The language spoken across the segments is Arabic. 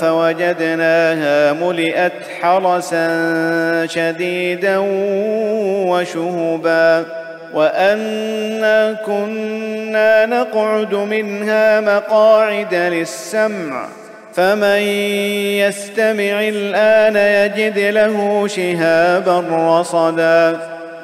فوجدناها ملئت حرسا شديدا وشهبا وأنا كنا نقعد منها مقاعد للسمع فمن يستمع الآن يجد له شهابا رصدا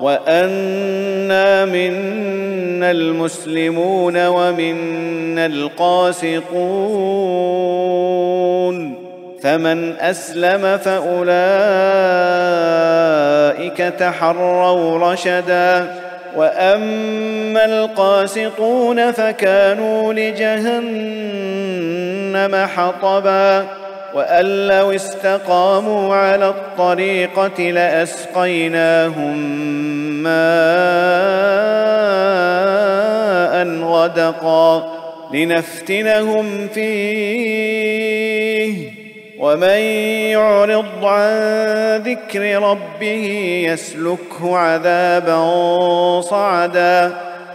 وانا منا المسلمون ومنا القاسطون فمن اسلم فاولئك تحروا رشدا واما القاسطون فكانوا لجهنم حطبا وأن لو استقاموا على الطريقة لأسقيناهم ماء غدقا لنفتنهم فيه. ومن يعرض عن ذكر ربه يسلكه عذابا صعدا.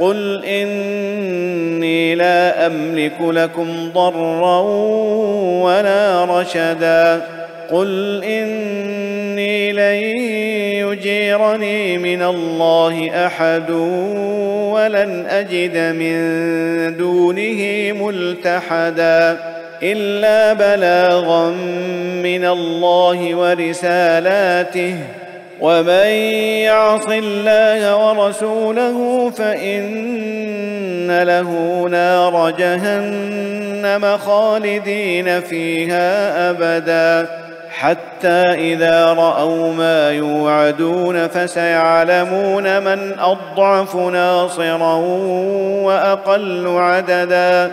قل اني لا املك لكم ضرا ولا رشدا قل اني لن يجيرني من الله احد ولن اجد من دونه ملتحدا الا بلاغا من الله ورسالاته ومن يعص الله ورسوله فإن له نار جهنم خالدين فيها أبدا. حتى إذا رأوا ما يوعدون فسيعلمون من أضعف ناصرا وأقل عددا.